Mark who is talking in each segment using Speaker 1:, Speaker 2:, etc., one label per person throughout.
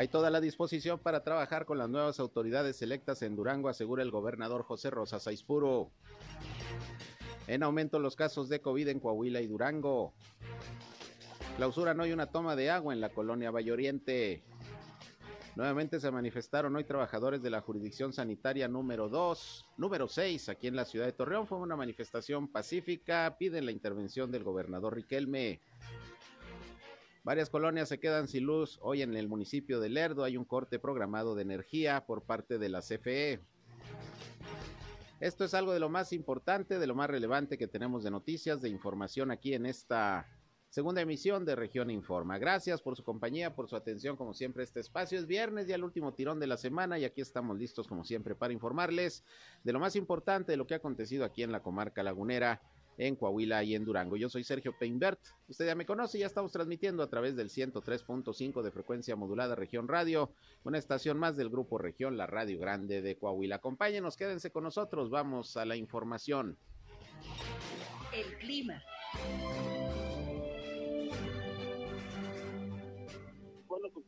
Speaker 1: Hay toda la disposición para trabajar con las nuevas autoridades electas en Durango, asegura el gobernador José Rosa Saizpuro. En aumento los casos de COVID en Coahuila y Durango. Clausuran hoy una toma de agua en la colonia Valle Oriente. Nuevamente se manifestaron hoy trabajadores de la jurisdicción sanitaria número 2, número 6, aquí en la ciudad de Torreón. Fue una manifestación pacífica. Piden la intervención del gobernador Riquelme. Varias colonias se quedan sin luz. Hoy en el municipio de Lerdo hay un corte programado de energía por parte de la CFE. Esto es algo de lo más importante, de lo más relevante que tenemos de noticias, de información aquí en esta segunda emisión de Región Informa. Gracias por su compañía, por su atención, como siempre, este espacio es viernes, ya el último tirón de la semana y aquí estamos listos, como siempre, para informarles de lo más importante, de lo que ha acontecido aquí en la comarca lagunera, en Coahuila y en Durango. Yo soy Sergio Peinbert, usted ya me conoce, ya estamos transmitiendo a través del 103.5 de frecuencia modulada Región Radio, una estación más del Grupo Región, la Radio Grande de Coahuila. Acompáñenos, quédense con nosotros, vamos a la información.
Speaker 2: El clima.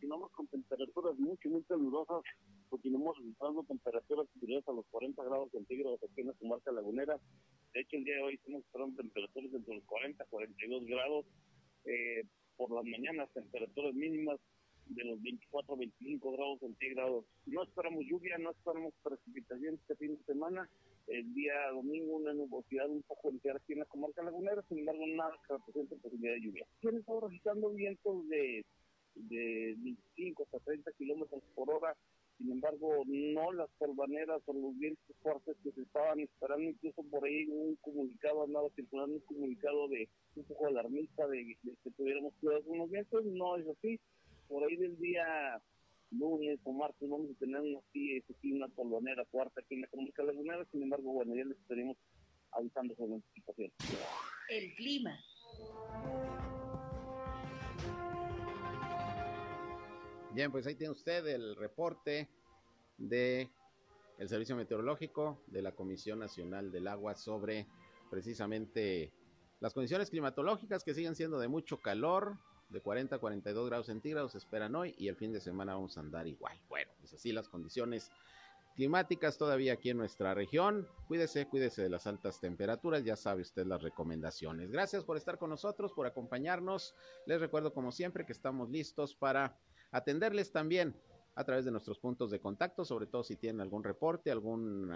Speaker 3: continuamos con temperaturas mucho, muy calurosas. Continuamos registrando temperaturas superiores a los 40 grados centígrados aquí en la comarca lagunera. De hecho, el día de hoy estamos esperando temperaturas entre los 40 y 42 grados. Eh, por las mañanas, temperaturas mínimas de los 24 25 grados centígrados. No esperamos lluvia, no esperamos precipitación este fin de semana. El día domingo una nubosidad un poco ligera aquí en la comarca lagunera, sin embargo nada que represente posibilidad de lluvia. ¿Quién está registrando vientos de de 25 a 30 kilómetros por hora. Sin embargo, no las torbaneras o los vientos fuertes que se estaban esperando, incluso por ahí un comunicado, andaba circulando un comunicado de un poco alarmista de, que tuviéramos cuidado con los vientos, no es así. Por ahí del día lunes o martes vamos a tener así, una torbanera fuerte aquí en la comunidad sin embargo, bueno, ya les estaremos avisando sobre la situación.
Speaker 2: El clima.
Speaker 1: Bien, pues ahí tiene usted el reporte de el Servicio Meteorológico de la Comisión Nacional del Agua sobre precisamente las condiciones climatológicas que siguen siendo de mucho calor, de 40 a 42 grados centígrados esperan hoy y el fin de semana vamos a andar igual. Bueno, pues así las condiciones climáticas todavía aquí en nuestra región. Cuídese, cuídese de las altas temperaturas, ya sabe usted las recomendaciones. Gracias por estar con nosotros, por acompañarnos. Les recuerdo como siempre que estamos listos para atenderles también a través de nuestros puntos de contacto, sobre todo si tienen algún reporte, algún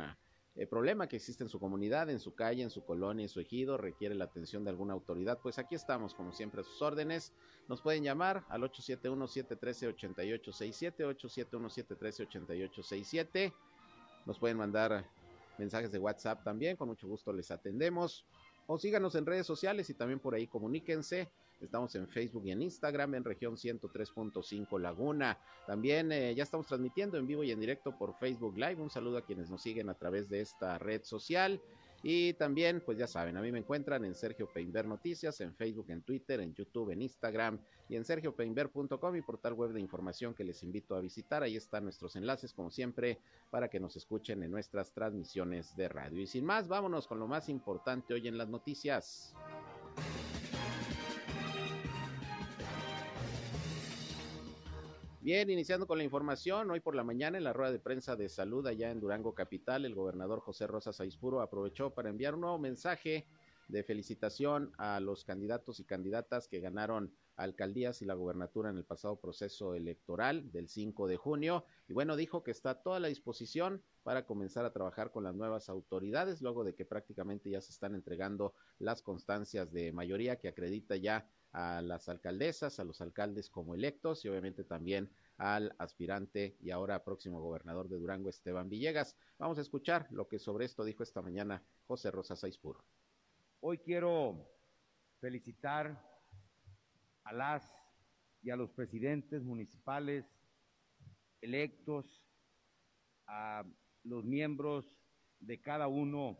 Speaker 1: eh, problema que existe en su comunidad, en su calle, en su colonia, en su ejido, requiere la atención de alguna autoridad, pues aquí estamos, como siempre, a sus órdenes. Nos pueden llamar al 871-713-8867, 871-713-8867. Nos pueden mandar mensajes de WhatsApp también, con mucho gusto les atendemos. O síganos en redes sociales y también por ahí comuníquense Estamos en Facebook y en Instagram en región 103.5 Laguna. También eh, ya estamos transmitiendo en vivo y en directo por Facebook Live. Un saludo a quienes nos siguen a través de esta red social. Y también, pues ya saben, a mí me encuentran en Sergio Peinber Noticias, en Facebook, en Twitter, en YouTube, en Instagram y en sergiopeinber.com, mi portal web de información que les invito a visitar. Ahí están nuestros enlaces, como siempre, para que nos escuchen en nuestras transmisiones de radio. Y sin más, vámonos con lo más importante hoy en las noticias. Bien, iniciando con la información, hoy por la mañana en la rueda de prensa de salud allá en Durango Capital, el gobernador José Rosa Saizpuro aprovechó para enviar un nuevo mensaje de felicitación a los candidatos y candidatas que ganaron alcaldías y la gubernatura en el pasado proceso electoral del 5 de junio. Y bueno, dijo que está a toda la disposición para comenzar a trabajar con las nuevas autoridades, luego de que prácticamente ya se están entregando las constancias de mayoría que acredita ya a las alcaldesas, a los alcaldes como electos y obviamente también al aspirante y ahora próximo gobernador de Durango, Esteban Villegas. Vamos a escuchar lo que sobre esto dijo esta mañana José Rosa Saizpuro.
Speaker 4: Hoy quiero felicitar a las y a los presidentes municipales electos, a los miembros de cada uno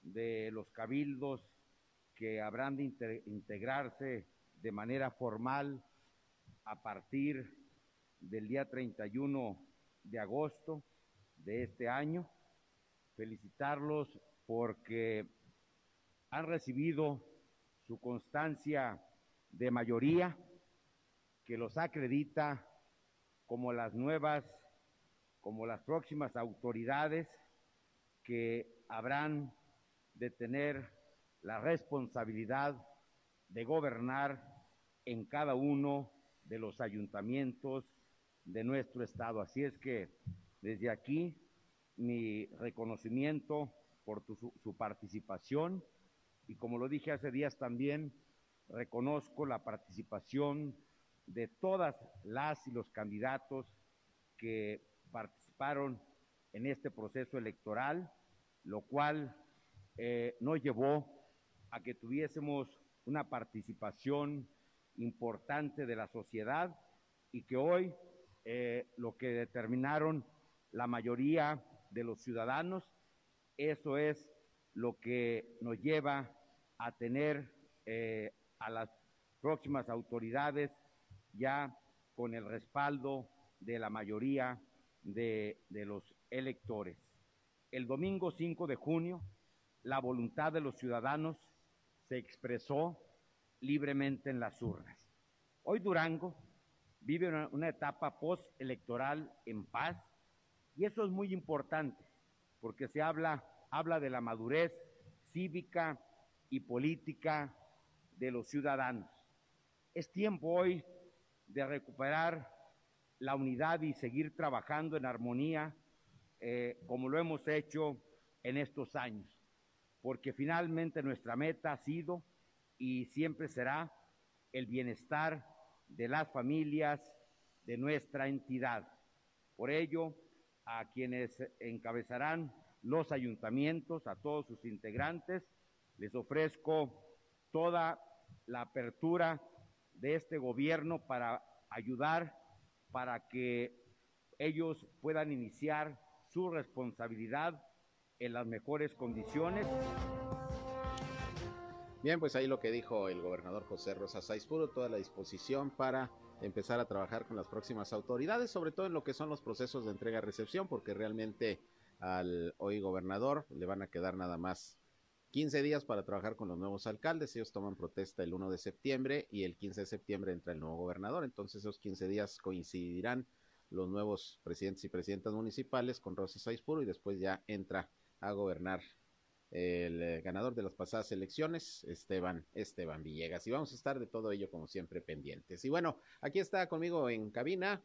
Speaker 4: de los cabildos que habrán de integrarse de manera formal a partir del día 31 de agosto de este año. Felicitarlos porque han recibido su constancia de mayoría que los acredita como las nuevas, como las próximas autoridades que habrán de tener la responsabilidad de gobernar en cada uno de los ayuntamientos de nuestro estado. Así es que desde aquí mi reconocimiento por su, participación y como lo dije hace días también, reconozco la participación de todas las y los candidatos que participaron en este proceso electoral, lo cual eh, nos llevó a que tuviésemos una participación importante de la sociedad y que hoy eh, lo que determinaron la mayoría de los ciudadanos, eso es lo que nos lleva a tener eh, a las próximas autoridades ya con el respaldo de la mayoría de, de los electores. El domingo 5 de junio, la voluntad de los ciudadanos se expresó libremente en las urnas. Hoy Durango vive una, etapa postelectoral en paz y eso es muy importante porque se habla, habla de la madurez cívica y política de los ciudadanos. Es tiempo hoy de recuperar la unidad y seguir trabajando en armonía eh, como lo hemos hecho en estos años, porque finalmente nuestra meta ha sido y siempre será el bienestar de las familias de nuestra entidad. Por ello, a quienes encabezarán los ayuntamientos, a todos sus integrantes, les ofrezco toda la apertura de este gobierno para ayudar, para que ellos puedan iniciar su responsabilidad en las mejores condiciones.
Speaker 1: Bien, pues ahí lo que dijo el gobernador José Rosa Saizpuro, toda la disposición para empezar a trabajar con las próximas autoridades, sobre todo en lo que son los procesos de entrega-recepción, porque realmente al hoy gobernador le van a quedar nada más 15 días para trabajar con los nuevos alcaldes. Ellos toman protesta el 1 de septiembre y el 15 de septiembre entra el nuevo gobernador. Entonces esos 15 días coincidirán los nuevos presidentes y presidentas municipales con Rosa Saizpuro y después ya entra a gobernar el eh, ganador de las pasadas elecciones, Esteban, Esteban Villegas. Y vamos a estar de todo ello, como siempre, pendientes. Y bueno, aquí está conmigo en cabina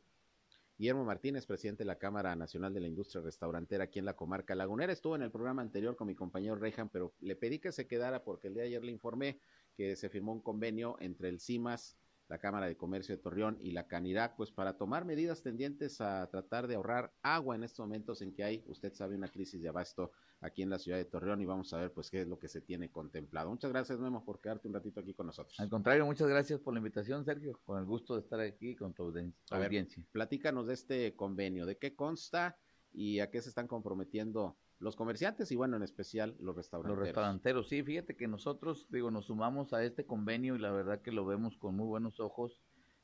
Speaker 1: Guillermo Martínez, presidente de la Cámara Nacional de la Industria Restaurantera aquí en la comarca lagunera. Estuvo en el programa anterior con mi compañero Rejan, pero le pedí que se quedara porque el día de ayer le informé que se firmó un convenio entre el CIMAS la Cámara de Comercio de Torreón y la Canirac, pues para tomar medidas tendientes a tratar de ahorrar agua en estos momentos en que hay, usted sabe, una crisis de abasto aquí en la ciudad de Torreón y vamos a ver pues qué es lo que se tiene contemplado. Muchas gracias, Memo, por quedarte un ratito aquí con nosotros.
Speaker 5: Al contrario, muchas gracias por la invitación, Sergio, con el gusto de estar aquí con tu audiencia.
Speaker 1: Ver, platícanos de este convenio, de qué consta y a qué se están comprometiendo los comerciantes y bueno, en especial los restauranteros.
Speaker 5: Los restauranteros, sí, fíjate que nosotros, digo, nos sumamos a este convenio y la verdad que lo vemos con muy buenos ojos.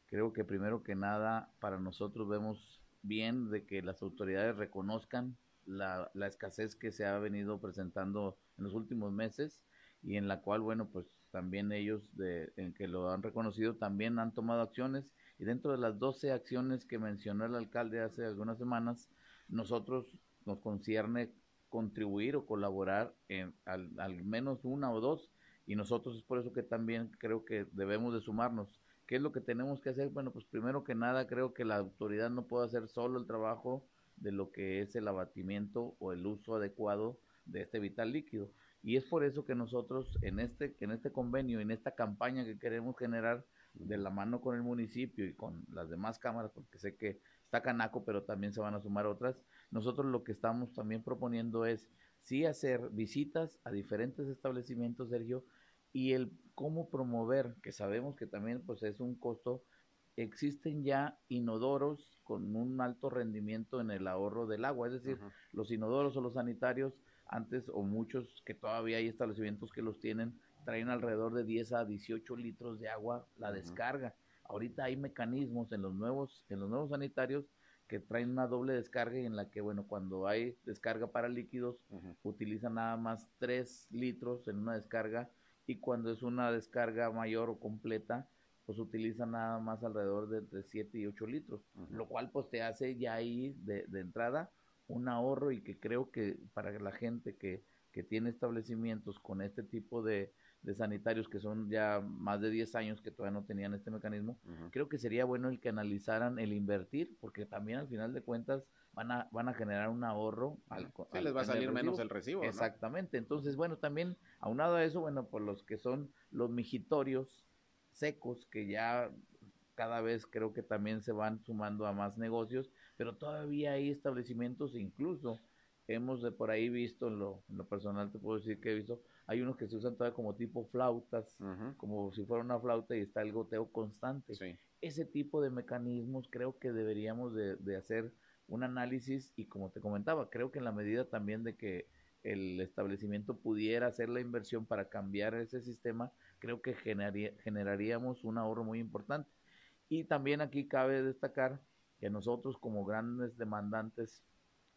Speaker 5: Creo que primero que nada, para nosotros vemos bien de que las autoridades reconozcan la, la escasez que se ha venido presentando en los últimos meses y en la cual, bueno, pues también ellos de, en que lo han reconocido también han tomado acciones y dentro de las 12 acciones que mencionó el alcalde hace algunas semanas, nosotros nos concierne contribuir o colaborar en al, al, menos una o dos y nosotros es por eso que también creo que debemos de sumarnos. ¿Qué es lo que tenemos que hacer? Bueno, pues primero que nada creo que la autoridad no puede hacer solo el trabajo de lo que es el abatimiento o el uso adecuado de este vital líquido. Y es por eso que nosotros en este, en este convenio, en esta campaña que queremos generar de la mano con el municipio y con las demás cámaras, porque sé que está Canaco, pero también se van a sumar otras, nosotros lo que estamos también proponiendo es sí hacer visitas a diferentes establecimientos, Sergio, y el cómo promover, que sabemos que también pues es un costo, existen ya inodoros con un alto rendimiento en el ahorro del agua, es decir, uh -huh. los inodoros o los sanitarios antes o muchos que todavía hay establecimientos que los tienen traen alrededor de 10 a 18 litros de agua la uh -huh. descarga. Ahorita hay mecanismos en los nuevos en los nuevos sanitarios que traen una doble descarga y en la que, bueno, cuando hay descarga para líquidos, uh -huh. utilizan nada más 3 litros en una descarga y cuando es una descarga mayor o completa, pues utilizan nada más alrededor de entre 7 y 8 litros, lo cual pues te hace ya ahí de, de entrada un ahorro y que creo que para la gente que, que tiene establecimientos con este tipo de, de sanitarios que son ya más de 10 años que todavía no tenían este mecanismo, creo que sería bueno el que analizaran el invertir, porque también al final de cuentas van a, van a generar un ahorro. Al,
Speaker 1: Sí,
Speaker 5: al-
Speaker 1: les va a salir menos el recibo, ¿no?
Speaker 5: Exactamente. Entonces, bueno, también aunado a eso, bueno, por los que son los mijitorios secos, que ya cada vez creo que también se van sumando a más negocios, pero todavía hay establecimientos, incluso hemos de por ahí visto, en lo, en lo personal te puedo decir que he visto, hay unos que se usan todavía como tipo flautas, como si fuera una flauta y está el goteo constante
Speaker 1: Sí.
Speaker 5: ese tipo de mecanismos creo que deberíamos de, de hacer un análisis y como te comentaba, creo que en la medida también de que el establecimiento pudiera hacer la inversión para cambiar ese sistema, creo que generaría- generaríamos un ahorro muy importante. Y también aquí cabe destacar que nosotros como grandes demandantes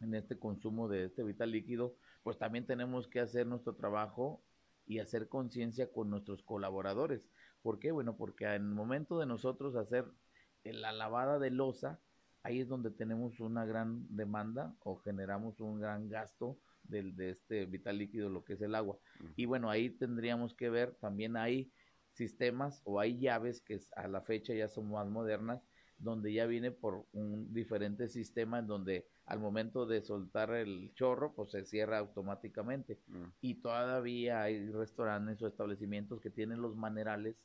Speaker 5: en este consumo de este vital líquido, pues también tenemos que hacer nuestro trabajo y hacer conciencia con nuestros colaboradores. ¿Por qué? Bueno, porque en el momento de nosotros hacer la lavada de losa, ahí es donde tenemos una gran demanda o generamos un gran gasto del, de este vital líquido, lo que es el agua. Y bueno, ahí tendríamos que ver, también hay sistemas o hay llaves que a la fecha ya son más modernas, donde ya viene por un diferente sistema en donde al momento de soltar el chorro, pues se cierra automáticamente
Speaker 1: Mm.
Speaker 5: y todavía hay restaurantes o establecimientos que tienen los manerales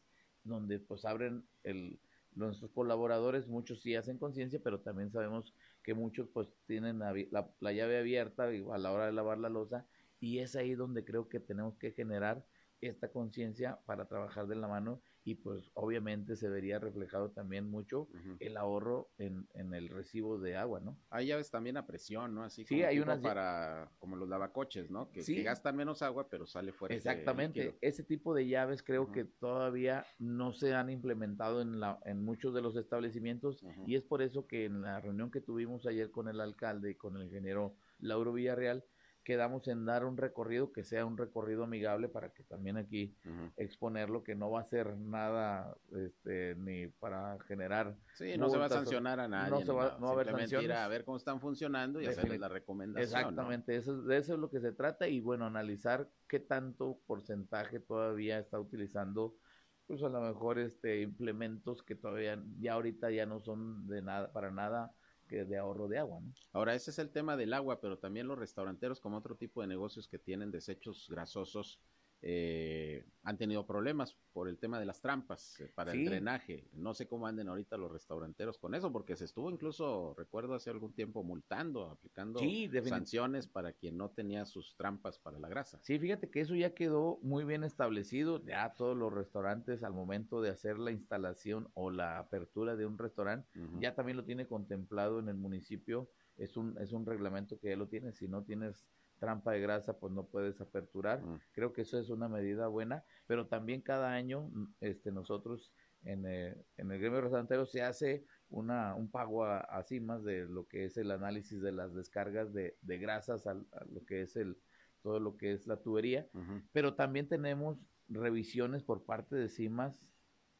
Speaker 5: donde pues abren el nuestros colaboradores muchos sí hacen conciencia pero también sabemos que muchos pues tienen la, la llave abierta a la hora de lavar la losa y es ahí donde creo que tenemos que generar esta conciencia para trabajar de la mano y pues obviamente se vería reflejado también mucho el ahorro en, en el recibo de agua, ¿no?
Speaker 1: Hay llaves también a presión, ¿no? Así
Speaker 5: Sí,
Speaker 1: como
Speaker 5: hay
Speaker 1: tipo
Speaker 5: unas
Speaker 1: para, como los lavacoches, ¿no? Que,
Speaker 5: Sí.
Speaker 1: que gastan menos agua, pero sale fuerte
Speaker 5: Exactamente, ese tipo de llaves creo que todavía no se han implementado en, la, en muchos de los establecimientos y es por eso que en la reunión que tuvimos ayer con el alcalde y con el ingeniero Lauro Villarreal, quedamos en dar un recorrido que sea un recorrido amigable para que también aquí
Speaker 1: Ujú.
Speaker 5: exponerlo, que no va a ser nada este, ni para generar
Speaker 1: Sí, no se va a sancionar a nadie.
Speaker 5: no se va- no a haber
Speaker 1: ir
Speaker 5: sanciones.
Speaker 1: a ver cómo están funcionando y hacerles la recomendación. ¿no?
Speaker 5: Exactamente, eso, de eso es lo que se trata y bueno, analizar qué tanto porcentaje todavía está utilizando, pues a lo mejor este implementos que todavía ya ahorita ya no son de nada para nada de ahorro de agua, ¿no?
Speaker 1: Ahora, ese es el tema del agua, pero también los restauranteros, como otro tipo de negocios que tienen desechos grasosos, eh, han tenido problemas por el tema de las trampas eh, para
Speaker 5: Sí.
Speaker 1: el drenaje. No sé cómo anden ahorita los restauranteros con eso, porque se estuvo incluso, recuerdo hace algún tiempo, multando, aplicando
Speaker 5: Sí,
Speaker 1: sanciones para quien no tenía sus trampas para la grasa.
Speaker 5: Sí, fíjate que eso ya quedó muy bien establecido. Ya todos los restaurantes al momento de hacer la instalación o la apertura de un restaurante, ya también lo tiene contemplado en el municipio. Es un, es un reglamento que ya lo tiene. Si no tienes trampa de grasa, pues no puedes aperturar.
Speaker 1: Mm.
Speaker 5: Creo que eso es una medida buena, pero también cada año mm, este, nosotros en, eh, en el gremio restaurantero se hace una, un pago a, a CIMAS de lo que es el análisis de las descargas de, de grasas al- a, lo que es el todo lo que es la tubería, pero también tenemos revisiones por parte de CIMAS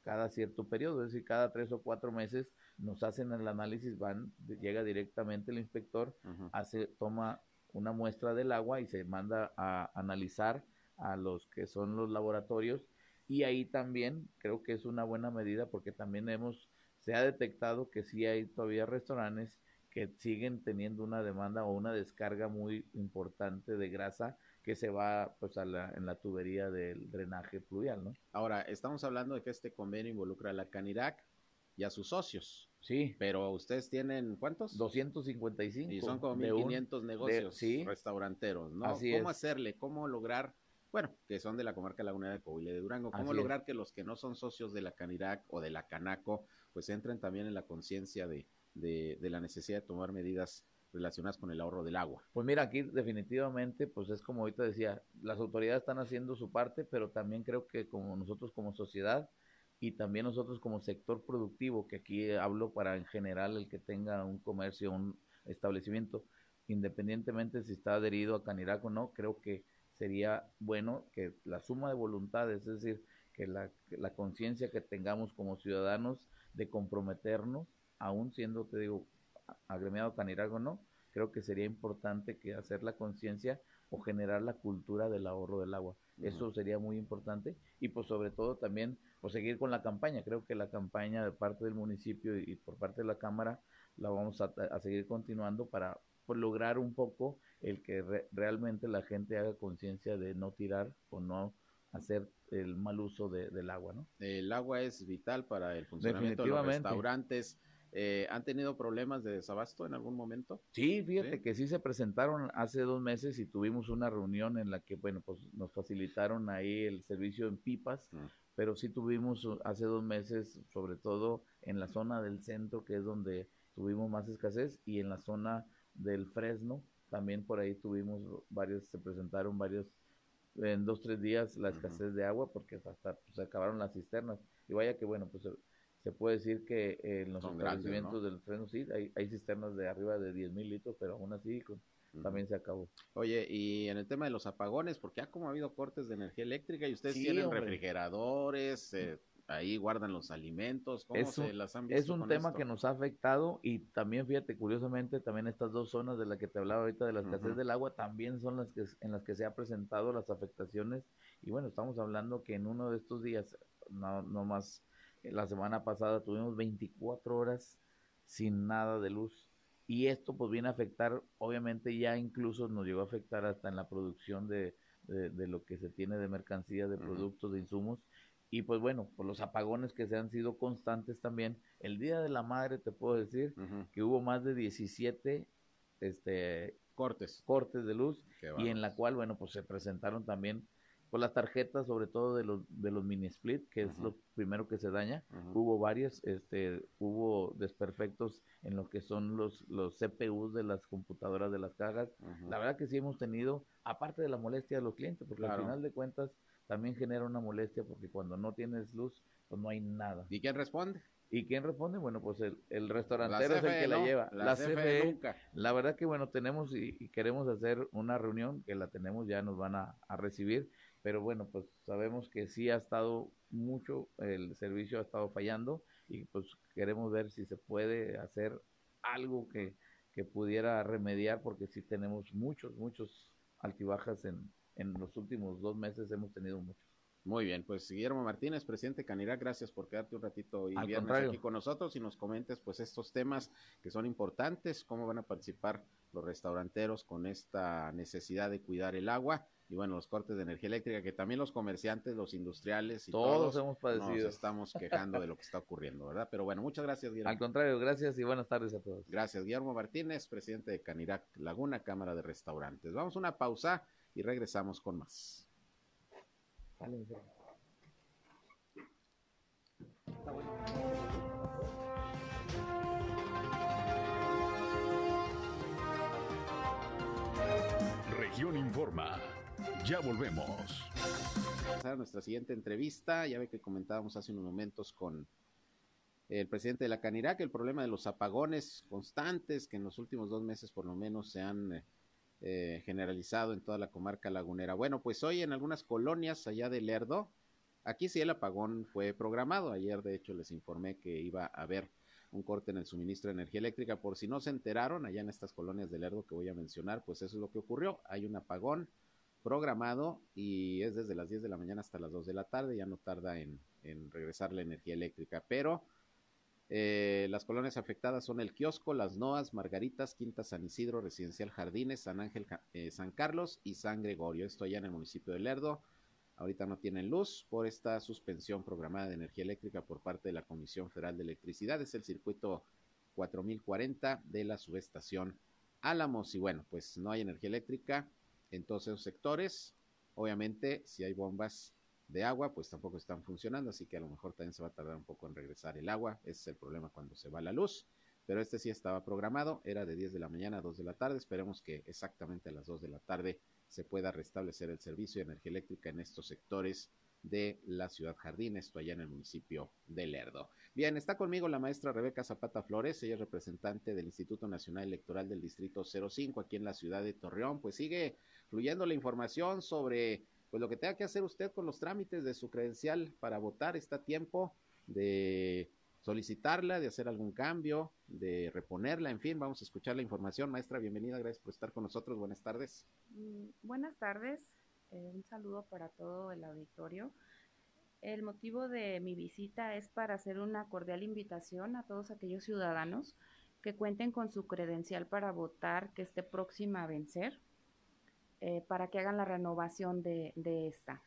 Speaker 5: cada cierto periodo, es decir, cada tres o cuatro meses nos hacen el análisis, van, llega directamente el inspector hace, toma una muestra del agua y se manda a analizar a los que son los laboratorios y ahí también creo que es una buena medida porque también hemos se ha detectado que sí hay todavía restaurantes que siguen teniendo una demanda o una descarga muy importante de grasa que se va pues a la, en la tubería del drenaje pluvial, ¿no?
Speaker 1: Ahora, estamos hablando de que este convenio involucra a la Canirac y a sus socios,
Speaker 5: Sí,
Speaker 1: pero ustedes tienen ¿cuántos?
Speaker 5: 255.
Speaker 1: Y son como
Speaker 5: de un-
Speaker 1: 1500 negocios
Speaker 5: sí.
Speaker 1: restauranteros, ¿no?
Speaker 5: Así
Speaker 1: ¿Cómo
Speaker 5: es.
Speaker 1: hacerle? ¿Cómo lograr? Bueno, que son de la comarca lagunera de Coahuila de Durango. ¿Cómo
Speaker 5: Así es.
Speaker 1: lograr que los que no son socios de la Canirac o de la Canaco, pues entren también en la conciencia de, de, de la necesidad de tomar medidas relacionadas con el ahorro del agua?
Speaker 5: Pues mira, aquí definitivamente, pues es como ahorita decía, las autoridades están haciendo su parte, pero también creo que como nosotros como sociedad y también nosotros como sector productivo, que aquí hablo para en general el que tenga un comercio, un establecimiento, independientemente si está adherido a Canirac o no, creo que sería bueno que la suma de voluntades, es decir, que la, la conciencia que tengamos como ciudadanos de comprometernos, aún siendo, te digo, agremiado Canirago no, creo que sería importante que hacer la conciencia o generar la cultura del ahorro del agua. Eso sería muy importante y pues sobre todo también pues seguir con la campaña. Creo que la campaña de parte del municipio y, por parte de la Cámara la vamos a, seguir continuando para pues, lograr un poco el que realmente la gente haga conciencia de no tirar o no hacer el mal uso del agua, ¿no?
Speaker 1: El agua es vital para el funcionamiento de los restaurantes. Eh, ¿Han tenido problemas de desabasto en algún momento?
Speaker 5: Sí, fíjate que sí se presentaron hace dos meses y tuvimos una reunión en la que, bueno, pues nos facilitaron ahí el servicio en pipas, mm. pero sí tuvimos hace dos meses, sobre todo en la zona del centro, que es donde tuvimos más escasez, y en la zona del Fresno, también por ahí tuvimos varios, se presentaron varios en dos, tres días la escasez de agua porque hasta pues, se acabaron las cisternas. Y vaya que bueno, pues se puede decir que en los establecimientos del freno sí, hay, hay, cisternas de arriba de 10 mil litros, pero aún así también se acabó.
Speaker 1: Oye, y en el tema de los apagones, porque ha como ha habido cortes de energía eléctrica y ustedes tienen refrigeradores, eh, ahí guardan los alimentos, ¿cómo
Speaker 5: es
Speaker 1: se
Speaker 5: un,
Speaker 1: las han
Speaker 5: visto Es un tema que nos ha afectado y también, fíjate, curiosamente, también estas dos zonas de las que te hablaba ahorita de la escasez del agua, también son las que en las que se ha presentado las afectaciones. Y bueno, estamos hablando que en uno de estos días, no, no más, la semana pasada tuvimos 24 horas sin nada de luz. Y esto pues viene a afectar, obviamente ya incluso nos llegó a afectar hasta en la producción de, de, lo que se tiene de mercancía, de productos, de insumos. Y pues bueno, por los apagones que se han sido constantes también. El Día de la Madre te puedo decir que hubo más de 17 este,
Speaker 1: cortes.
Speaker 5: cortes de luz y en la cual, bueno, pues se presentaron también pues las tarjetas, sobre todo de los, de los mini split, que es lo primero que se daña. Hubo varios, este, hubo desperfectos en lo que son los, los CPUs de las computadoras de las cajas. La verdad que sí hemos tenido, aparte de la molestia de los clientes, porque al final de cuentas también genera una molestia porque cuando no tienes luz, pues no hay nada.
Speaker 1: ¿Y quién responde?
Speaker 5: ¿Y quién responde? Bueno, pues el, el restaurantero es el que la lleva.
Speaker 1: La, CFE,
Speaker 5: La verdad que bueno, tenemos y, queremos hacer una reunión, que la tenemos, ya nos van a, a, recibir, pero bueno, pues sabemos que sí ha estado mucho, el servicio ha estado fallando y pues queremos ver si se puede hacer algo que, que pudiera remediar, porque sí tenemos muchos, muchos altibajas en, en los últimos dos meses hemos tenido mucho.
Speaker 1: Muy bien, pues Guillermo Martínez, presidente Canirac, gracias por quedarte un ratito y viernes aquí con nosotros y nos comentes pues estos temas que son importantes, cómo van a participar los restauranteros con esta necesidad de cuidar el agua y bueno, los cortes de energía eléctrica que también los comerciantes, los industriales y
Speaker 5: todos, hemos padecido.
Speaker 1: Nos estamos quejando de lo que está ocurriendo, ¿verdad? Pero bueno, muchas gracias, Guillermo.
Speaker 5: Al contrario, gracias y buenas tardes a todos.
Speaker 1: Gracias, Guillermo Martínez, presidente de Canirac Laguna, Cámara de Restaurantes. Vamos a una pausa y regresamos con más.
Speaker 6: Región Informa. Ya volvemos.
Speaker 1: A nuestra siguiente entrevista, ya ve que comentábamos hace unos momentos con el presidente de la Canirac el problema de los apagones constantes que en los últimos dos meses por lo menos se han eh, generalizado en toda la comarca lagunera. Bueno, pues hoy en algunas colonias allá de Lerdo, aquí sí el apagón fue programado. Ayer, de hecho, les informé que iba a haber un corte en el suministro de energía eléctrica. Por si no se enteraron, allá en estas colonias de Lerdo que voy a mencionar, pues eso es lo que ocurrió. Hay un apagón programado y es desde las 10 de la mañana hasta las 2 de la tarde. Ya no tarda en, regresar la energía eléctrica, pero eh, las colonias afectadas son el Kiosco, Las Noas, Margaritas, Quinta San Isidro, Residencial Jardines, San Ángel, eh, San Carlos y San Gregorio. Esto allá en el municipio de Lerdo. Ahorita no tienen luz por esta suspensión programada de energía eléctrica por parte de la Comisión Federal de Electricidad. Es el circuito 4040 de la subestación Álamos. Y bueno, pues no hay energía eléctrica en todos esos sectores. Obviamente, si hay bombas de agua, pues tampoco están funcionando, así que a lo mejor también se va a tardar un poco en regresar el agua. Ese es el problema cuando se va la luz. Pero este sí estaba programado, era de 10 de la mañana a 2 de la tarde. Esperemos que exactamente a las 2 de la tarde se pueda restablecer el servicio de energía eléctrica en estos sectores de la ciudad Jardín, esto allá en el municipio de Lerdo. Bien, está conmigo la maestra Rebeca Zapata Flores, ella es representante del Instituto Nacional Electoral del Distrito 05 aquí en la ciudad de Torreón, pues sigue fluyendo la información sobre pues lo que tenga que hacer usted con los trámites de su credencial para votar está a tiempo de solicitarla, de hacer algún cambio, de reponerla, en fin, vamos a escuchar la información. Maestra, bienvenida, gracias por estar con nosotros, buenas tardes.
Speaker 7: Mm, buenas tardes, eh, un saludo para todo el auditorio. El motivo de mi visita es para hacer una cordial invitación a todos aquellos ciudadanos que cuenten con su credencial para votar que esté próxima a vencer, eh, para que hagan la renovación de, de esta.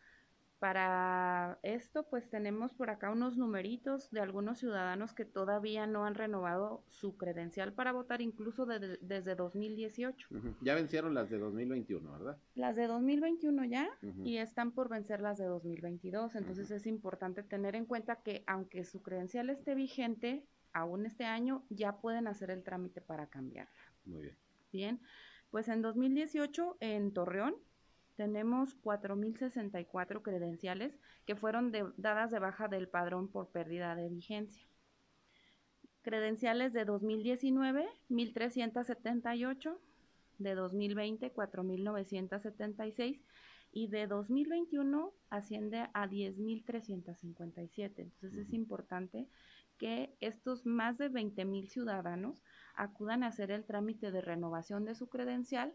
Speaker 7: Para esto, pues tenemos por acá unos numeritos de algunos ciudadanos que todavía no han renovado su credencial para votar, incluso de- desde 2018.
Speaker 1: Ujú. Ya vencieron las de 2021, ¿verdad?
Speaker 7: Las de 2021 ya
Speaker 1: Ujú.
Speaker 7: y están por vencer las de 2022. Entonces es importante tener en cuenta que aunque su credencial esté vigente, aún este año ya pueden hacer el trámite para cambiarla.
Speaker 1: Muy bien.
Speaker 7: Bien, pues en 2018 en Torreón tenemos 4.064 credenciales que fueron de- dadas de baja del padrón por pérdida de vigencia. Credenciales de 2019, 1.378, de 2020, 4.976 y de 2021 asciende a 10.357. Entonces es importante que estos más de 20.000 ciudadanos acudan a hacer el trámite de renovación de su credencial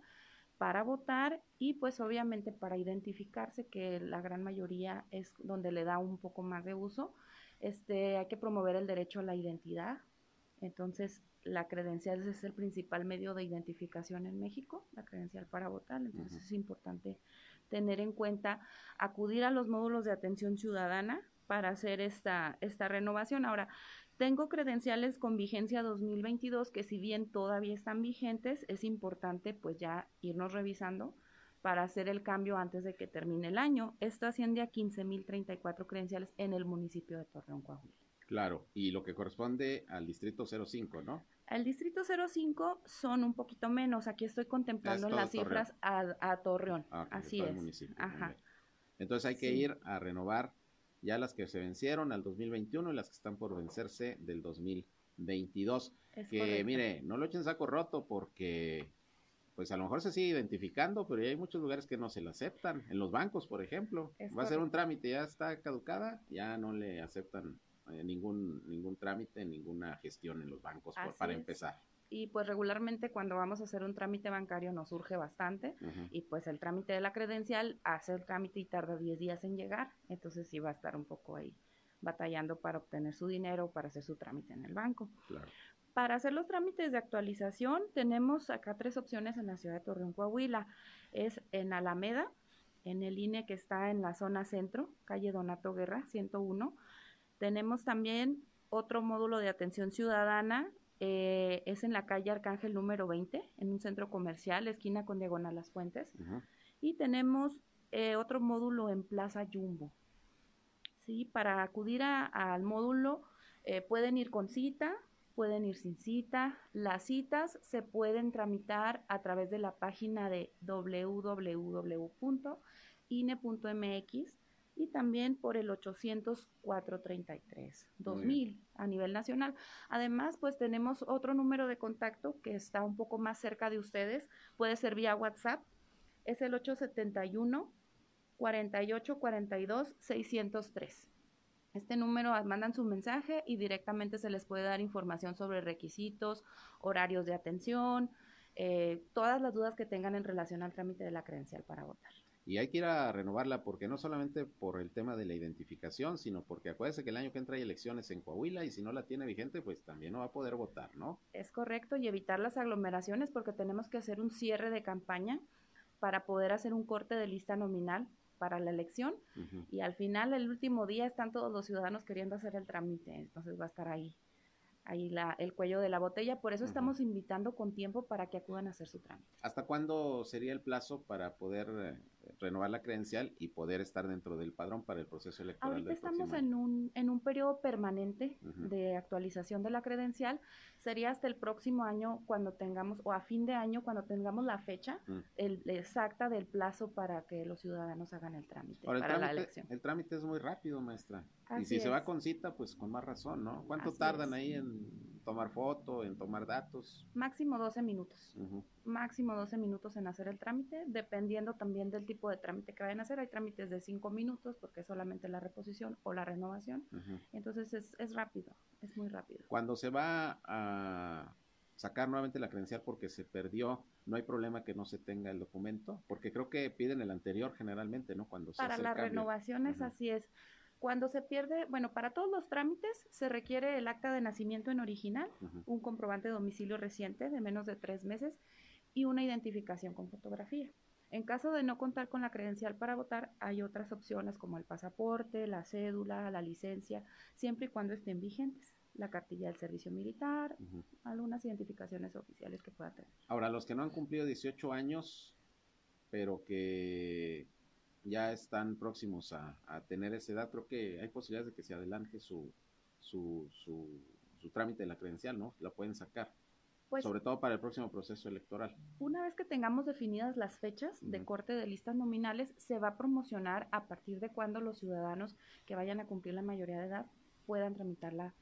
Speaker 7: para votar y pues obviamente para identificarse, que la gran mayoría es donde le da un poco más de uso. Este, hay que promover el derecho a la identidad. Entonces, la credencial es el principal medio de identificación en México, la credencial para votar. Entonces, es importante tener en cuenta acudir a los módulos de atención ciudadana para hacer esta, esta renovación. Ahora, tengo credenciales con vigencia 2022 que si bien todavía están vigentes, es importante pues ya irnos revisando para hacer el cambio antes de que termine el año. Esto asciende a 15.034 credenciales en el municipio de Torreón, Coahuila.
Speaker 1: Claro, y lo que corresponde al distrito 05, ¿no?
Speaker 7: El distrito 05 son un poquito menos. Aquí estoy contemplando
Speaker 1: Es
Speaker 7: las cifras a, a Torreón.
Speaker 1: Ah,
Speaker 7: Así es. Ajá.
Speaker 1: Entonces hay que
Speaker 7: Sí.
Speaker 1: ir a renovar ya las que se vencieron al 2021 y las que están por vencerse del 2022.
Speaker 7: Es
Speaker 1: que
Speaker 7: correcto.
Speaker 1: mire, no lo echen saco roto porque pues a lo mejor se sigue identificando, pero ya hay muchos lugares que no se la aceptan. En los bancos, por ejemplo,
Speaker 7: Es
Speaker 1: va a ser un trámite, ya está caducada, ya no le aceptan eh, ningún ningún trámite, ninguna gestión en los bancos por- para
Speaker 7: es.
Speaker 1: empezar.
Speaker 7: Y pues regularmente cuando vamos a hacer un trámite bancario nos surge bastante.
Speaker 1: Ujú.
Speaker 7: Y pues el trámite de la credencial hace el trámite y tarda 10 días en llegar. Entonces sí va a estar un poco ahí batallando para obtener su dinero, para hacer su trámite en el banco.
Speaker 1: Claro.
Speaker 7: Para hacer los trámites de actualización tenemos acá tres opciones en la ciudad de Torreón, Coahuila. Es en Alameda, en el INE que está en la zona centro, calle Donato Guerra, 101. Tenemos también otro módulo de atención ciudadana, eh, es en la calle Arcángel número 20, en un centro comercial, esquina con diagonal Las Fuentes. Y tenemos eh, otro módulo en Plaza Jumbo. Sí, para acudir a- al módulo eh, pueden ir con cita, pueden ir sin cita. Las citas se pueden tramitar a través de la página de www.ine.mx y también por el 800 433 2000 a nivel nacional. Además, pues tenemos otro número de contacto que está un poco más cerca de ustedes. Puede ser vía WhatsApp. Es el 871 48 42 603. Este número ah, mandan su mensaje y directamente se les puede dar información sobre requisitos, horarios de atención, eh, todas las dudas que tengan en relación al trámite de la credencial para votar.
Speaker 1: Y hay que ir a renovarla porque no solamente por el tema de la identificación, sino porque acuérdese que el año que entra hay elecciones en Coahuila y si no la tiene vigente, pues también no va a poder votar, ¿no?
Speaker 7: Es correcto y evitar las aglomeraciones porque tenemos que hacer un cierre de campaña para poder hacer un corte de lista nominal para la elección y al final el último día están todos los ciudadanos queriendo hacer el trámite, entonces va a estar ahí ahí la, el cuello de la botella, por eso estamos invitando con tiempo para que acudan a hacer su trámite.
Speaker 1: ¿Hasta cuándo sería el plazo para poder eh, renovar la credencial y poder estar dentro del padrón para el proceso electoral
Speaker 7: Ahorita
Speaker 1: del
Speaker 7: estamos en un, en un periodo permanente de actualización de la credencial. Sería hasta el próximo año cuando tengamos, o a fin de año cuando tengamos la fecha el, exacta del plazo para que los ciudadanos hagan el trámite
Speaker 1: Ahora, el,
Speaker 7: para la elección.
Speaker 1: el trámite es muy rápido, maestra. y si se va con cita, pues con más razón, ¿no? ¿Cuánto
Speaker 7: Así
Speaker 1: tardan
Speaker 7: es.
Speaker 1: ahí en tomar foto, en tomar datos.
Speaker 7: Máximo 12 minutos. Máximo 12 minutos en hacer el trámite, dependiendo también del tipo de trámite que vayan a hacer. Hay trámites de 5 minutos porque es solamente la reposición o la renovación. Entonces es, es rápido, es muy rápido.
Speaker 1: Cuando se va a sacar nuevamente la credencial porque se perdió, no hay problema que no se tenga el documento, porque creo que piden el anterior generalmente, ¿no? Cuando se
Speaker 7: Para
Speaker 1: hace
Speaker 7: las renovaciones, así es. Cuando se pierde, bueno, para todos los trámites se requiere el acta de nacimiento en original, un comprobante de domicilio reciente de menos de tres meses y una identificación con fotografía. En caso de no contar con la credencial para votar, hay otras opciones como el pasaporte, la cédula, la licencia, siempre y cuando estén vigentes. La cartilla del servicio militar, algunas identificaciones oficiales que pueda tener.
Speaker 1: Ahora, los que no han cumplido 18 años, pero que ya están próximos a, a tener esa edad, creo que hay posibilidades de que se adelante su, su, su, su trámite de la credencial, ¿no? La pueden sacar,
Speaker 7: Pues
Speaker 1: sobre todo para el próximo proceso electoral.
Speaker 7: Una vez que tengamos definidas las fechas de corte de listas nominales, se va a promocionar a partir de cuando los ciudadanos que vayan a cumplir la mayoría de edad puedan tramitarla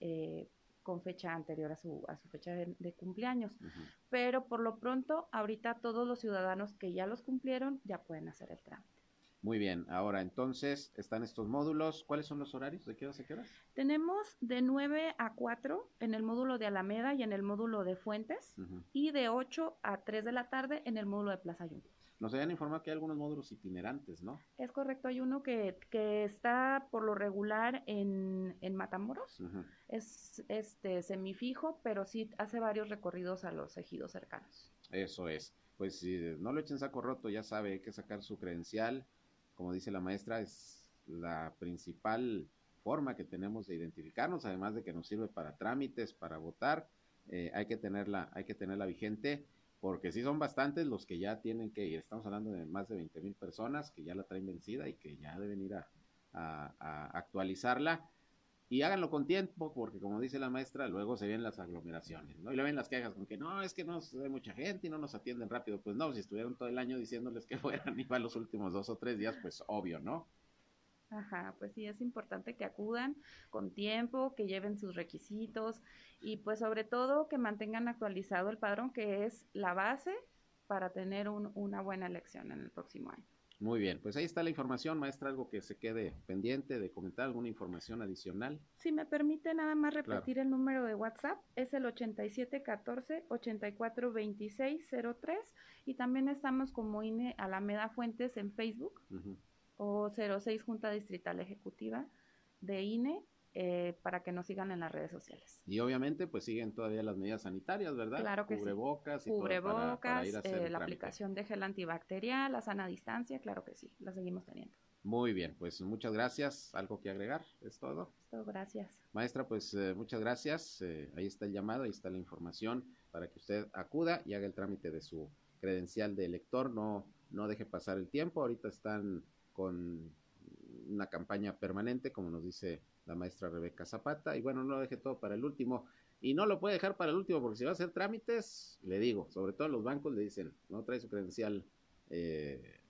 Speaker 7: eh, con fecha anterior a su, a su fecha de, de cumpleaños. Pero por lo pronto, ahorita todos los ciudadanos que ya los cumplieron ya pueden hacer el trámite.
Speaker 1: Muy bien, ahora entonces están estos módulos. ¿Cuáles son los horarios? ¿De qué horas a qué horas?
Speaker 7: Tenemos de 9 a 4 en el módulo de Alameda y en el módulo de Fuentes, y de 8 a 3 de la tarde en el módulo de Plaza Jumbo.
Speaker 1: Nos habían informado que hay algunos módulos itinerantes, ¿no?
Speaker 7: Es correcto, hay uno que, que está por lo regular en, en Matamoros. Es este semifijo, pero sí hace varios recorridos a los ejidos cercanos.
Speaker 1: Eso es. Pues si no lo echen saco roto, ya sabe, hay que sacar su credencial. Como dice la maestra, es la principal forma que tenemos de identificarnos, además de que nos sirve para trámites, para votar. eh, hay que tenerla, hay que tenerla vigente, porque sí son bastantes los que ya tienen que ir. Estamos hablando de más de 20 mil personas que ya la traen vencida y que ya deben ir a, actualizarla. Y háganlo con tiempo, porque como dice la maestra, luego se ven las aglomeraciones, ¿no? Y luego ven las quejas con que no, es que no hay mucha gente y no nos atienden rápido. Pues no, si estuvieron todo el año diciéndoles que fueran y van los últimos dos o tres días, pues obvio, ¿no?
Speaker 7: Ajá, pues sí, es importante que acudan con tiempo, que lleven sus requisitos y pues sobre todo que mantengan actualizado el padrón, que es la base para tener un- una buena elección en el próximo año.
Speaker 1: Muy bien, pues ahí está la información, maestra, algo que se quede pendiente de comentar, alguna información adicional.
Speaker 7: Si me permite nada más
Speaker 1: Claro.
Speaker 7: repetir el número de WhatsApp, es el 8714-842603 y también estamos como INE Alameda Fuentes en Facebook
Speaker 1: Ujú.
Speaker 7: o 06 Junta Distrital Ejecutiva de INE eh, para que nos sigan en las redes sociales.
Speaker 1: Y obviamente, pues siguen todavía las medidas sanitarias, ¿verdad?
Speaker 7: Claro que sí.
Speaker 1: Cubrebocas y todo para- para,
Speaker 7: Cubrebocas,
Speaker 1: ir a hacer
Speaker 7: eh, la aplicación de gel antibacterial, la sana distancia, claro que sí, la seguimos teniendo.
Speaker 1: Muy bien, pues muchas gracias. ¿Algo que agregar? ¿Es todo?
Speaker 7: Esto, gracias.
Speaker 1: Maestra, pues eh, muchas gracias. Eh, ahí está el llamado, ahí está la información para que usted acuda y haga el trámite de su credencial de elector. No, no deje pasar el tiempo. Ahorita están con una campaña permanente, como nos dice la maestra Rebeca Zapata. Y bueno, no lo deje todo para el último. Y no lo puede dejar para el último, porque si va a hacer trámites, le digo, sobre todo los bancos le dicen, no trae su credencial eh,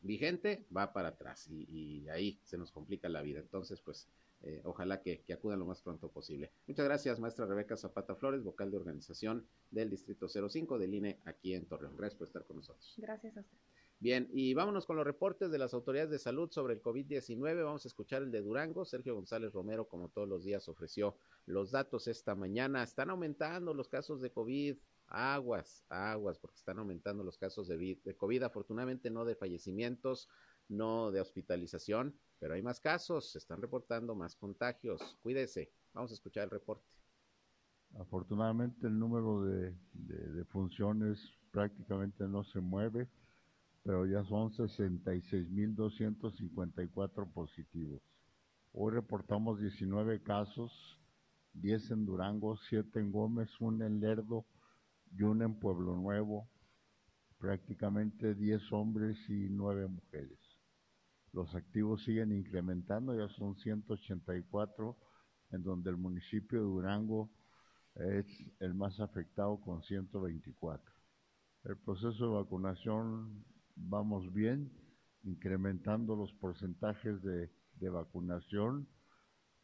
Speaker 1: vigente, va para atrás. Y, y ahí se nos complica la vida. Entonces, pues eh, ojalá que, que acudan lo más pronto posible. Muchas gracias, maestra Rebeca Zapata Flores, vocal de organización del Distrito 05 del INE aquí en Torreón. Gracias por estar con nosotros.
Speaker 7: Gracias a usted.
Speaker 1: Bien, y vámonos con los reportes de las autoridades de salud sobre el COVID-19. Vamos a escuchar el de Durango. Sergio González Romero, como todos los días, ofreció los datos esta mañana. Están aumentando los casos de COVID. Aguas, aguas, porque están aumentando los casos de, de COVID. Afortunadamente no de fallecimientos, no de hospitalización, pero hay más casos. Se están reportando más contagios. Cuídese. Vamos a escuchar el reporte.
Speaker 8: Afortunadamente el número de, de funciones prácticamente no se mueve, pero ya son 66.254 positivos. Hoy reportamos 19 casos, 10 en Durango, 7 en Gómez, 1 en Lerdo y 1 en Pueblo Nuevo, prácticamente 10 hombres y 9 mujeres. Los activos siguen incrementando, ya son 184, en donde el municipio de Durango es el más afectado con 124. El proceso de vacunación vamos bien, incrementando los porcentajes de, de vacunación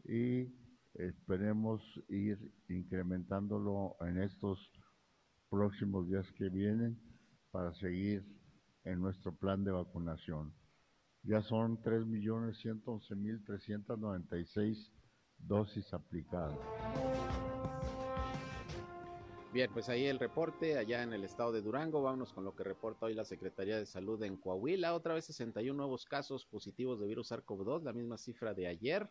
Speaker 8: y Esperemos ir incrementándolo en estos próximos días que vienen para seguir en nuestro plan de vacunación. Ya son 3.111.396 dosis aplicadas.
Speaker 1: Bien, pues ahí el reporte allá en el estado de Durango. Vámonos con lo que reporta hoy la Secretaría de Salud en Coahuila. Otra vez 61 nuevos casos positivos de virus SARS-CoV-2, la misma cifra de ayer.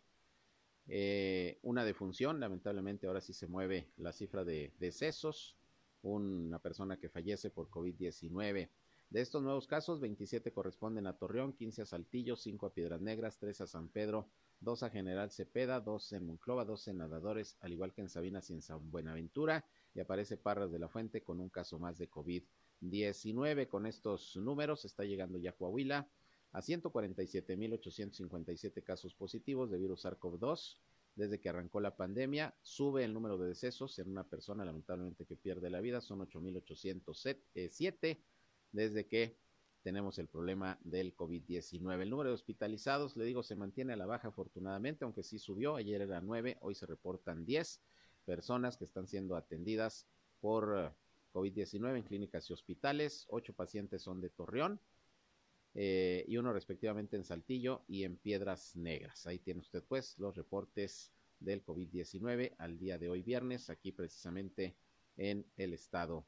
Speaker 1: Eh, una defunción, lamentablemente ahora sí se mueve la cifra de decesos. Una persona que fallece por COVID-19. De estos nuevos casos, 27 corresponden a Torreón, 15 a Saltillo, 5 a Piedras Negras, 3 a San Pedro, 2 a General Cepeda, 2 en Monclova, 2 en Nadadores, al igual que en Sabinas y en San Buenaventura y aparece Parras de la Fuente con un caso más de COVID-19. Con estos números está llegando ya Coahuila a 147.857 casos positivos de virus SARS-CoV-2 desde que arrancó la pandemia. Sube el número de decesos en una persona lamentablemente que pierde la vida, son 8.807 desde que tenemos el problema del COVID-19. El número de hospitalizados, le digo, se mantiene a la baja afortunadamente, aunque sí subió, ayer era 9, hoy se reportan 10 personas que están siendo atendidas por eh, COVID-19 en clínicas y hospitales. Ocho pacientes son de Torreón eh, y uno respectivamente en Saltillo y en Piedras Negras. Ahí tiene usted pues los reportes del COVID-19 al día de hoy viernes, aquí precisamente en el estado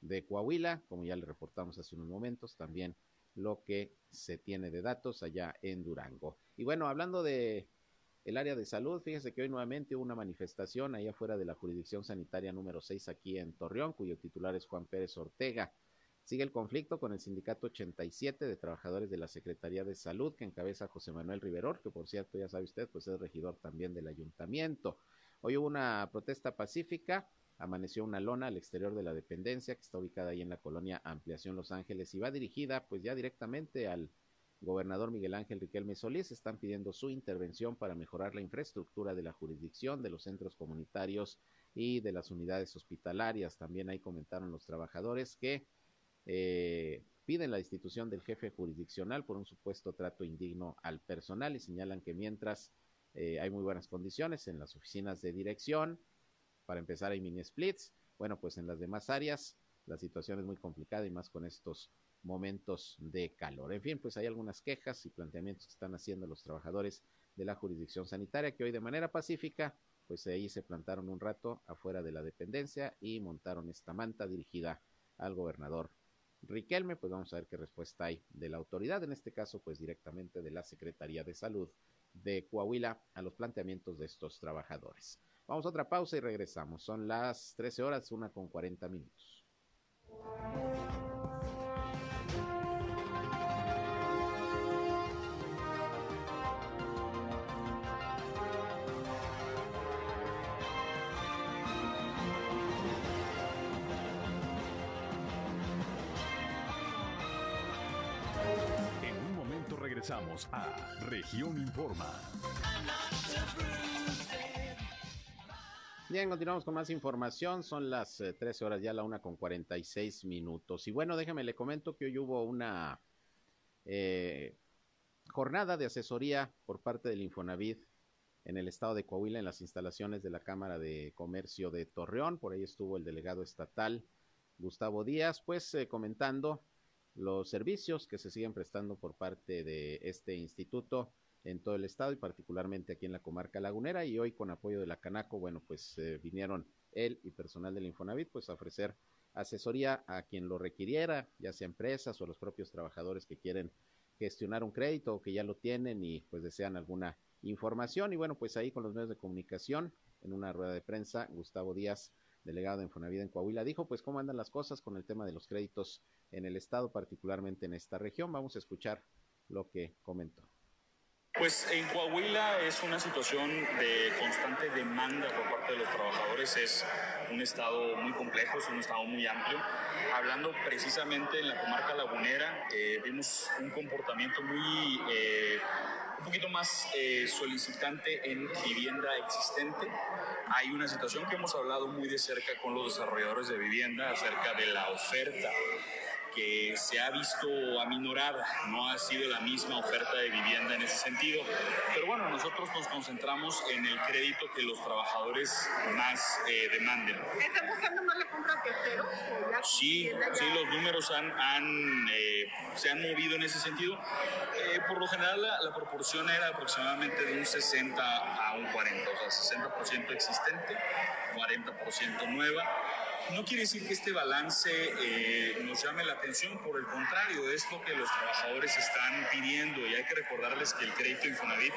Speaker 1: de Coahuila, como ya le reportamos hace unos momentos, también lo que se tiene de datos allá en Durango. Y bueno, hablando de el área de salud. Fíjese que hoy nuevamente hubo una manifestación ahí afuera de la jurisdicción sanitaria número 6 aquí en Torreón, cuyo titular es Juan Pérez Ortega. Sigue el conflicto con el sindicato 87 de trabajadores de la Secretaría de Salud que encabeza José Manuel Riveror, que por cierto ya sabe usted, pues es regidor también del ayuntamiento. Hoy hubo una protesta pacífica, amaneció una lona al exterior de la dependencia que está ubicada ahí en la colonia Ampliación Los Ángeles y va dirigida pues ya directamente al gobernador Miguel Ángel Riquelme Solís están pidiendo su intervención para mejorar la infraestructura de la jurisdicción, de los centros comunitarios y de las unidades hospitalarias. También ahí comentaron los trabajadores que eh, piden la institución del jefe jurisdiccional por un supuesto trato indigno al personal y señalan que mientras eh, hay muy buenas condiciones en las oficinas de dirección, para empezar hay mini splits, bueno, pues en las demás áreas la situación es muy complicada y más con estos momentos de calor. En fin, pues hay algunas quejas y planteamientos que están haciendo los trabajadores de la jurisdicción sanitaria que hoy de manera pacífica, pues ahí se plantaron un rato afuera de la dependencia y montaron esta manta dirigida al gobernador Riquelme, pues vamos a ver qué respuesta hay de la autoridad, en este caso pues directamente de la Secretaría de Salud de Coahuila a los planteamientos de estos trabajadores. Vamos a otra pausa y regresamos. Son las 13 horas, una con 40 minutos.
Speaker 6: Regresamos a Región Informa.
Speaker 1: Bien, continuamos con más información. Son las 13 eh, horas ya, la una con 46 minutos. Y bueno, déjeme le comento que hoy hubo una eh, jornada de asesoría por parte del Infonavit en el estado de Coahuila, en las instalaciones de la Cámara de Comercio de Torreón. Por ahí estuvo el delegado estatal Gustavo Díaz, pues eh, comentando los servicios que se siguen prestando por parte de este instituto en todo el estado y particularmente aquí en la comarca lagunera y hoy con apoyo de la Canaco, bueno, pues eh, vinieron él y personal del Infonavit pues a ofrecer asesoría a quien lo requiriera, ya sea empresas o los propios trabajadores que quieren gestionar un crédito o que ya lo tienen y pues desean alguna información y bueno, pues ahí con los medios de comunicación en una rueda de prensa, Gustavo Díaz delegado de Infonavit en Coahuila, dijo pues cómo andan las cosas con el tema de los créditos en el estado, particularmente en esta región. Vamos a escuchar lo que comentó.
Speaker 9: Pues en Coahuila es una situación de constante demanda por parte de los trabajadores, es un estado muy complejo, es un estado muy amplio. Hablando precisamente en la comarca lagunera, eh, vimos un comportamiento muy, eh, un poquito más eh, solicitante en vivienda existente. Hay una situación que hemos hablado muy de cerca con los desarrolladores de vivienda acerca de la oferta que se ha visto aminorada, no ha sido la misma oferta de vivienda en ese sentido. Pero bueno, nosotros nos concentramos en el crédito que los trabajadores más eh, demanden.
Speaker 2: ¿Están buscando más la compra de terceros?
Speaker 9: Sí,
Speaker 2: ya-
Speaker 9: sí, los números han, han, eh, se han movido en ese sentido. Eh, por lo general, la, la proporción era aproximadamente de un 60 a un 40, o sea, 60% existente, 40% nueva. No quiere decir que este balance eh, nos llame la atención, por el contrario, es lo que los trabajadores están pidiendo y hay que recordarles que el crédito Infonavit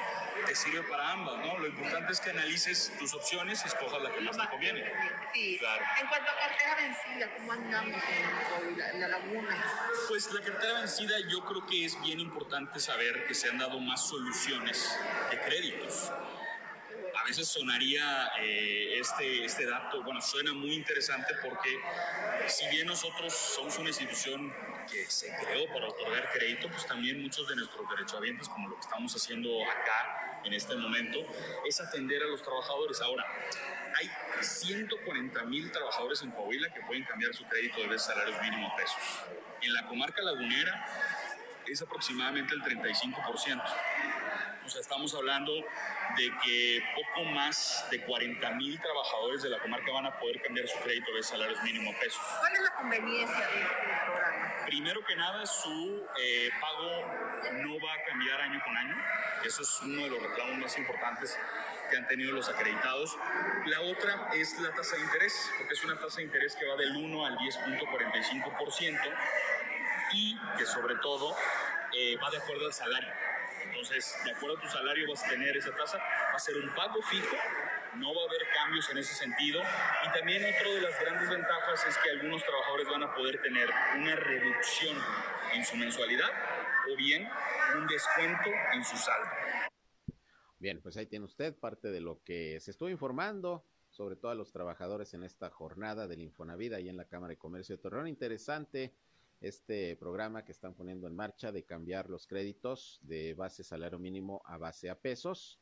Speaker 9: te sirve para ambas, ¿no? Lo importante es que analices tus opciones y escojas la que más te conviene.
Speaker 2: Sí.
Speaker 9: Claro.
Speaker 2: En cuanto a cartera vencida, ¿cómo andamos en en la laguna?
Speaker 9: Pues la cartera vencida yo creo que es bien importante saber que se han dado más soluciones que créditos. A veces sonaría eh, este, este dato, bueno, suena muy interesante porque si bien nosotros somos una institución que se creó para otorgar crédito, pues también muchos de nuestros derechohabientes, como lo que estamos haciendo acá en este momento, es atender a los trabajadores. Ahora, hay 140 mil trabajadores en Coahuila que pueden cambiar su crédito de salarios mínimos pesos. En la comarca lagunera es aproximadamente el 35%. O sea, estamos hablando de que poco más de 40 mil trabajadores de la comarca van a poder cambiar su crédito de salarios mínimos pesos.
Speaker 2: ¿Cuál es la conveniencia de este programa?
Speaker 9: Primero que nada, su eh, pago no va a cambiar año con año. Eso es uno de los reclamos más importantes que han tenido los acreditados. La otra es la tasa de interés, porque es una tasa de interés que va del 1 al 10.45% y que sobre todo eh, va de acuerdo al salario. Entonces, de acuerdo a tu salario vas a tener esa tasa, va a ser un pago fijo, no va a haber cambios en ese sentido. Y también otra de las grandes ventajas es que algunos trabajadores van a poder tener una reducción en su mensualidad o bien un descuento en su saldo.
Speaker 1: Bien, pues ahí tiene usted parte de lo que se estuvo informando, sobre todo a los trabajadores en esta jornada del Infonavida y en la Cámara de Comercio de Torreón. Interesante este programa que están poniendo en marcha de cambiar los créditos de base salario mínimo a base a pesos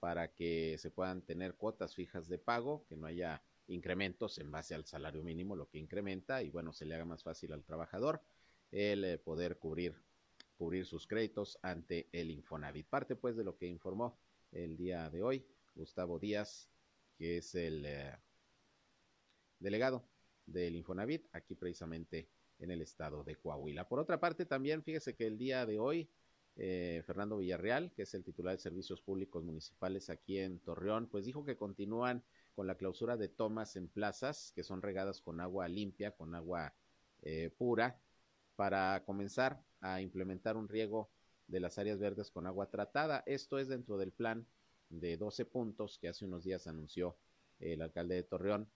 Speaker 1: para que se puedan tener cuotas fijas de pago, que no haya incrementos en base al salario mínimo, lo que incrementa y bueno, se le haga más fácil al trabajador el eh, poder cubrir cubrir sus créditos ante el Infonavit. Parte pues de lo que informó el día de hoy Gustavo Díaz, que es el eh, delegado del Infonavit aquí precisamente en el estado de Coahuila. Por otra parte, también fíjese que el día de hoy eh, Fernando Villarreal, que es el titular de Servicios Públicos Municipales aquí en Torreón, pues dijo que continúan con la clausura de tomas en plazas que son regadas con agua limpia, con agua eh, pura, para comenzar a implementar un riego de las áreas verdes con agua tratada. Esto es dentro del plan de 12 puntos que hace unos días anunció el alcalde de Torreón,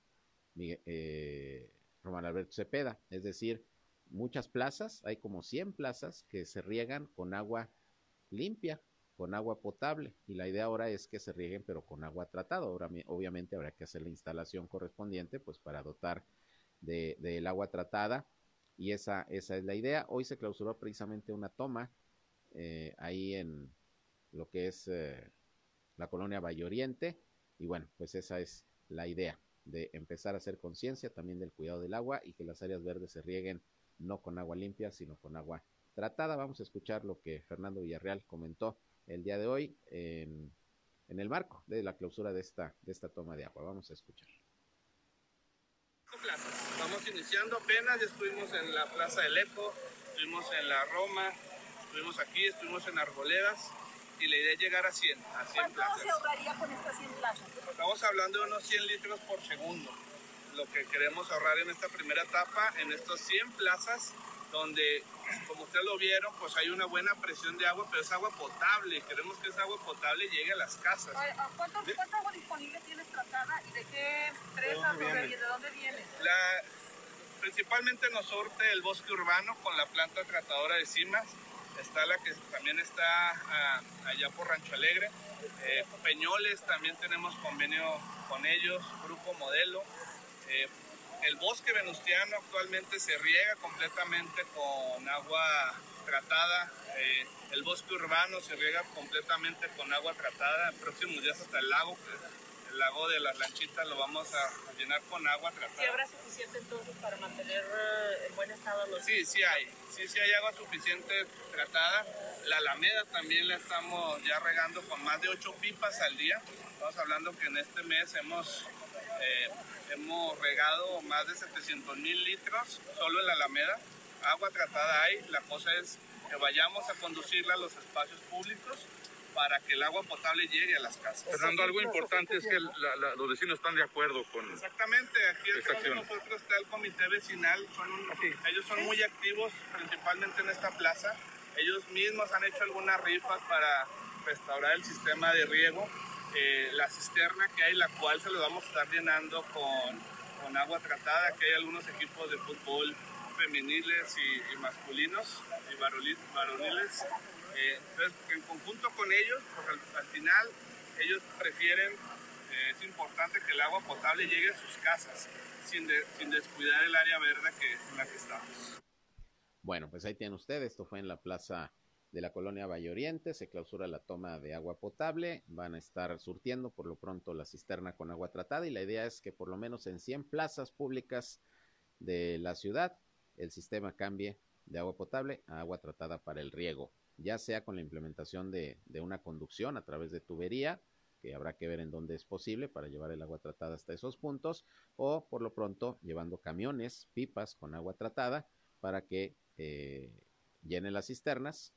Speaker 1: eh, Román Alberto Cepeda. Es decir, muchas plazas, hay como 100 plazas que se riegan con agua limpia, con agua potable. Y la idea ahora es que se rieguen pero con agua tratada. Ahora, obviamente habrá que hacer la instalación correspondiente pues para dotar del de, agua tratada y esa, esa es la idea. Hoy se clausuró precisamente una toma eh, ahí en lo que es eh, la colonia Valle Oriente y bueno, pues esa es la idea de empezar a hacer conciencia también del cuidado del agua y que las áreas verdes se rieguen no con agua limpia, sino con agua tratada. Vamos a escuchar lo que Fernando Villarreal comentó el día de hoy en, en el marco de la clausura de esta, de esta toma de agua. Vamos a escuchar.
Speaker 10: Estamos iniciando apenas, ya estuvimos en la Plaza del Eco, estuvimos en la Roma, estuvimos aquí, estuvimos en Arboledas y la idea es llegar a 100, a 100
Speaker 2: ¿Cuánto
Speaker 10: plazas.
Speaker 2: se ahorraría con estas 100 plazas?
Speaker 10: Estamos hablando de unos 100 litros por segundo, lo que queremos ahorrar en esta primera etapa, en estas 100 plazas, donde, como ustedes lo vieron, pues hay una buena presión de agua, pero es agua potable, queremos que esa agua potable llegue a las casas.
Speaker 2: ¿Cuánto, ¿Cuánta agua disponible tienes tratada y de qué empresas
Speaker 10: ¿De dónde viene?
Speaker 2: de dónde viene?
Speaker 10: La, principalmente nos sorte el bosque urbano con la planta tratadora de cimas. Está la que también está ah, allá por Rancho Alegre. Eh, Peñoles también tenemos convenio con ellos, Grupo Modelo. Eh, el bosque venustiano actualmente se riega completamente con agua tratada. Eh, el bosque urbano se riega completamente con agua tratada. En próximos días hasta el lago, el el lago de las lanchitas lo vamos a, llenar con agua tratada.
Speaker 2: ¿Sí habrá suficiente entonces para mantener eh, en buen estado los
Speaker 10: Sí, sí hay, sí, sí hay agua suficiente tratada. La alameda también la estamos ya regando con más de 8 pipas al día. Estamos hablando que en este mes hemos, eh, hemos regado más de 700 mil litros solo en la alameda. Agua tratada hay, la cosa es que vayamos a conducirla a los espacios públicos para que el agua potable llegue a las casas.
Speaker 11: Fernando, algo importante es que la, la, los vecinos están de acuerdo con
Speaker 10: Exactamente, aquí detrás de nosotros está el comité vecinal, son un, ellos son muy activos principalmente en esta plaza, ellos mismos han hecho algunas rifas para restaurar el sistema de riego, eh, la cisterna que hay, la cual se lo vamos a estar llenando con, con agua tratada, que hay algunos equipos de fútbol femeniles y, y masculinos y varoniles eh, entonces, en conjunto con ellos, pues al, al final ellos prefieren, eh, es importante que el agua potable llegue a sus casas sin, sin descuidar el área verde que, en la que estamos.
Speaker 1: Bueno, pues ahí tienen ustedes, esto fue en la plaza de la colonia Valle Oriente, se clausura la toma de agua potable, van a estar surtiendo por lo pronto la cisterna con agua tratada y la idea es que por lo menos en 100 plazas públicas de la ciudad el sistema cambie de agua potable a agua tratada para el riego ya sea con la implementación de, de, una conducción a través de tubería, que habrá que ver en dónde es posible para llevar el agua tratada hasta esos puntos, o por lo pronto llevando camiones, pipas con agua tratada para que eh, llenen las cisternas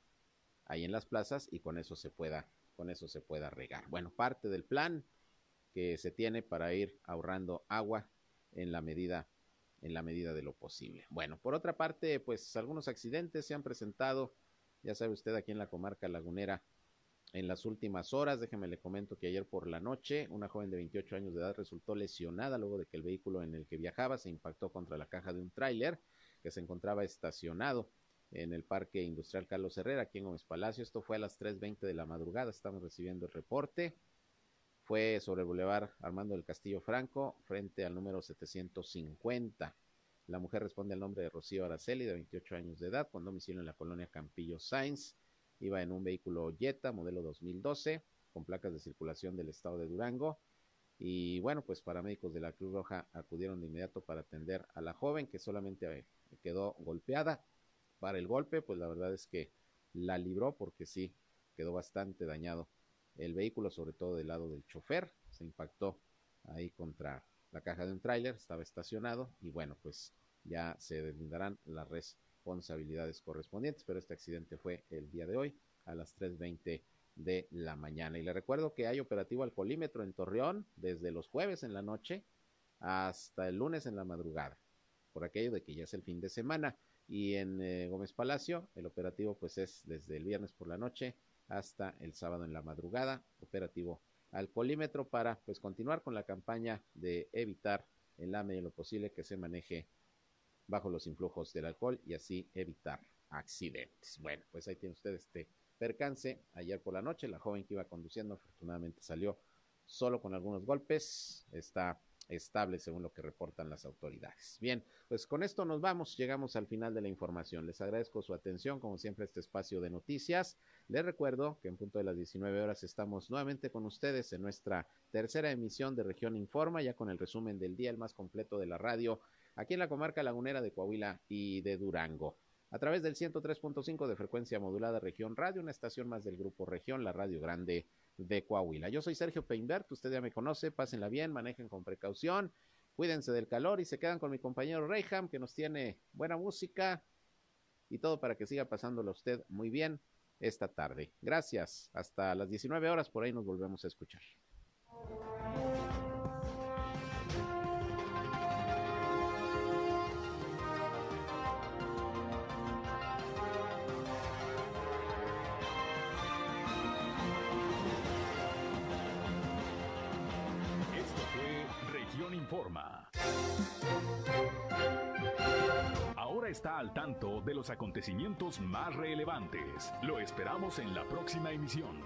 Speaker 1: ahí en las plazas y con eso se pueda, con eso se pueda regar. Bueno, parte del plan que se tiene para ir ahorrando agua en la medida en la medida de lo posible. Bueno, por otra parte, pues algunos accidentes se han presentado ya sabe usted, aquí en la comarca lagunera, en las últimas horas, déjeme le comento que ayer por la noche, una joven de 28 años de edad resultó lesionada luego de que el vehículo en el que viajaba se impactó contra la caja de un tráiler que se encontraba estacionado en el Parque Industrial Carlos Herrera, aquí en Gómez Palacio. Esto fue a las 3.20 de la madrugada, estamos recibiendo el reporte. Fue sobre el Boulevard Armando del Castillo Franco, frente al número 750. La mujer responde al nombre de Rocío Araceli, de 28 años de edad, con domicilio en la colonia Campillo Sainz. Iba en un vehículo Jetta, modelo 2012, con placas de circulación del estado de Durango. Y bueno, pues paramédicos de la Cruz Roja acudieron de inmediato para atender a la joven que solamente quedó golpeada. Para el golpe, pues la verdad es que la libró porque sí, quedó bastante dañado el vehículo, sobre todo del lado del chofer. Se impactó ahí contra la caja de un tráiler, estaba estacionado y bueno, pues ya se deslindarán las responsabilidades correspondientes, pero este accidente fue el día de hoy a las 3.20 de la mañana. Y le recuerdo que hay operativo alcoholímetro en Torreón desde los jueves en la noche hasta el lunes en la madrugada, por aquello de que ya es el fin de semana. Y en eh, Gómez Palacio el operativo pues es desde el viernes por la noche hasta el sábado en la madrugada, operativo alcoholímetro para pues continuar con la campaña de evitar en la medida de lo posible que se maneje bajo los influjos del alcohol y así evitar accidentes. Bueno, pues ahí tiene usted este percance. Ayer por la noche la joven que iba conduciendo afortunadamente salió solo con algunos golpes. Está estable según lo que reportan las autoridades. Bien, pues con esto nos vamos, llegamos al final de la información. Les agradezco su atención, como siempre, este espacio de noticias. Les recuerdo que en punto de las 19 horas estamos nuevamente con ustedes en nuestra tercera emisión de Región Informa, ya con el resumen del día, el más completo de la radio aquí en la comarca lagunera de Coahuila y de Durango. A través del 103.5 de frecuencia modulada Región Radio, una estación más del Grupo Región, la Radio Grande de Coahuila. Yo soy Sergio Peinbert, usted ya me conoce, pásenla bien, manejen con precaución, cuídense del calor y se quedan con mi compañero Reyham, que nos tiene buena música y todo para que siga pasándolo usted muy bien esta tarde. Gracias, hasta las 19 horas, por ahí nos volvemos a escuchar.
Speaker 6: Está al tanto de los acontecimientos más relevantes. Lo esperamos en la próxima emisión.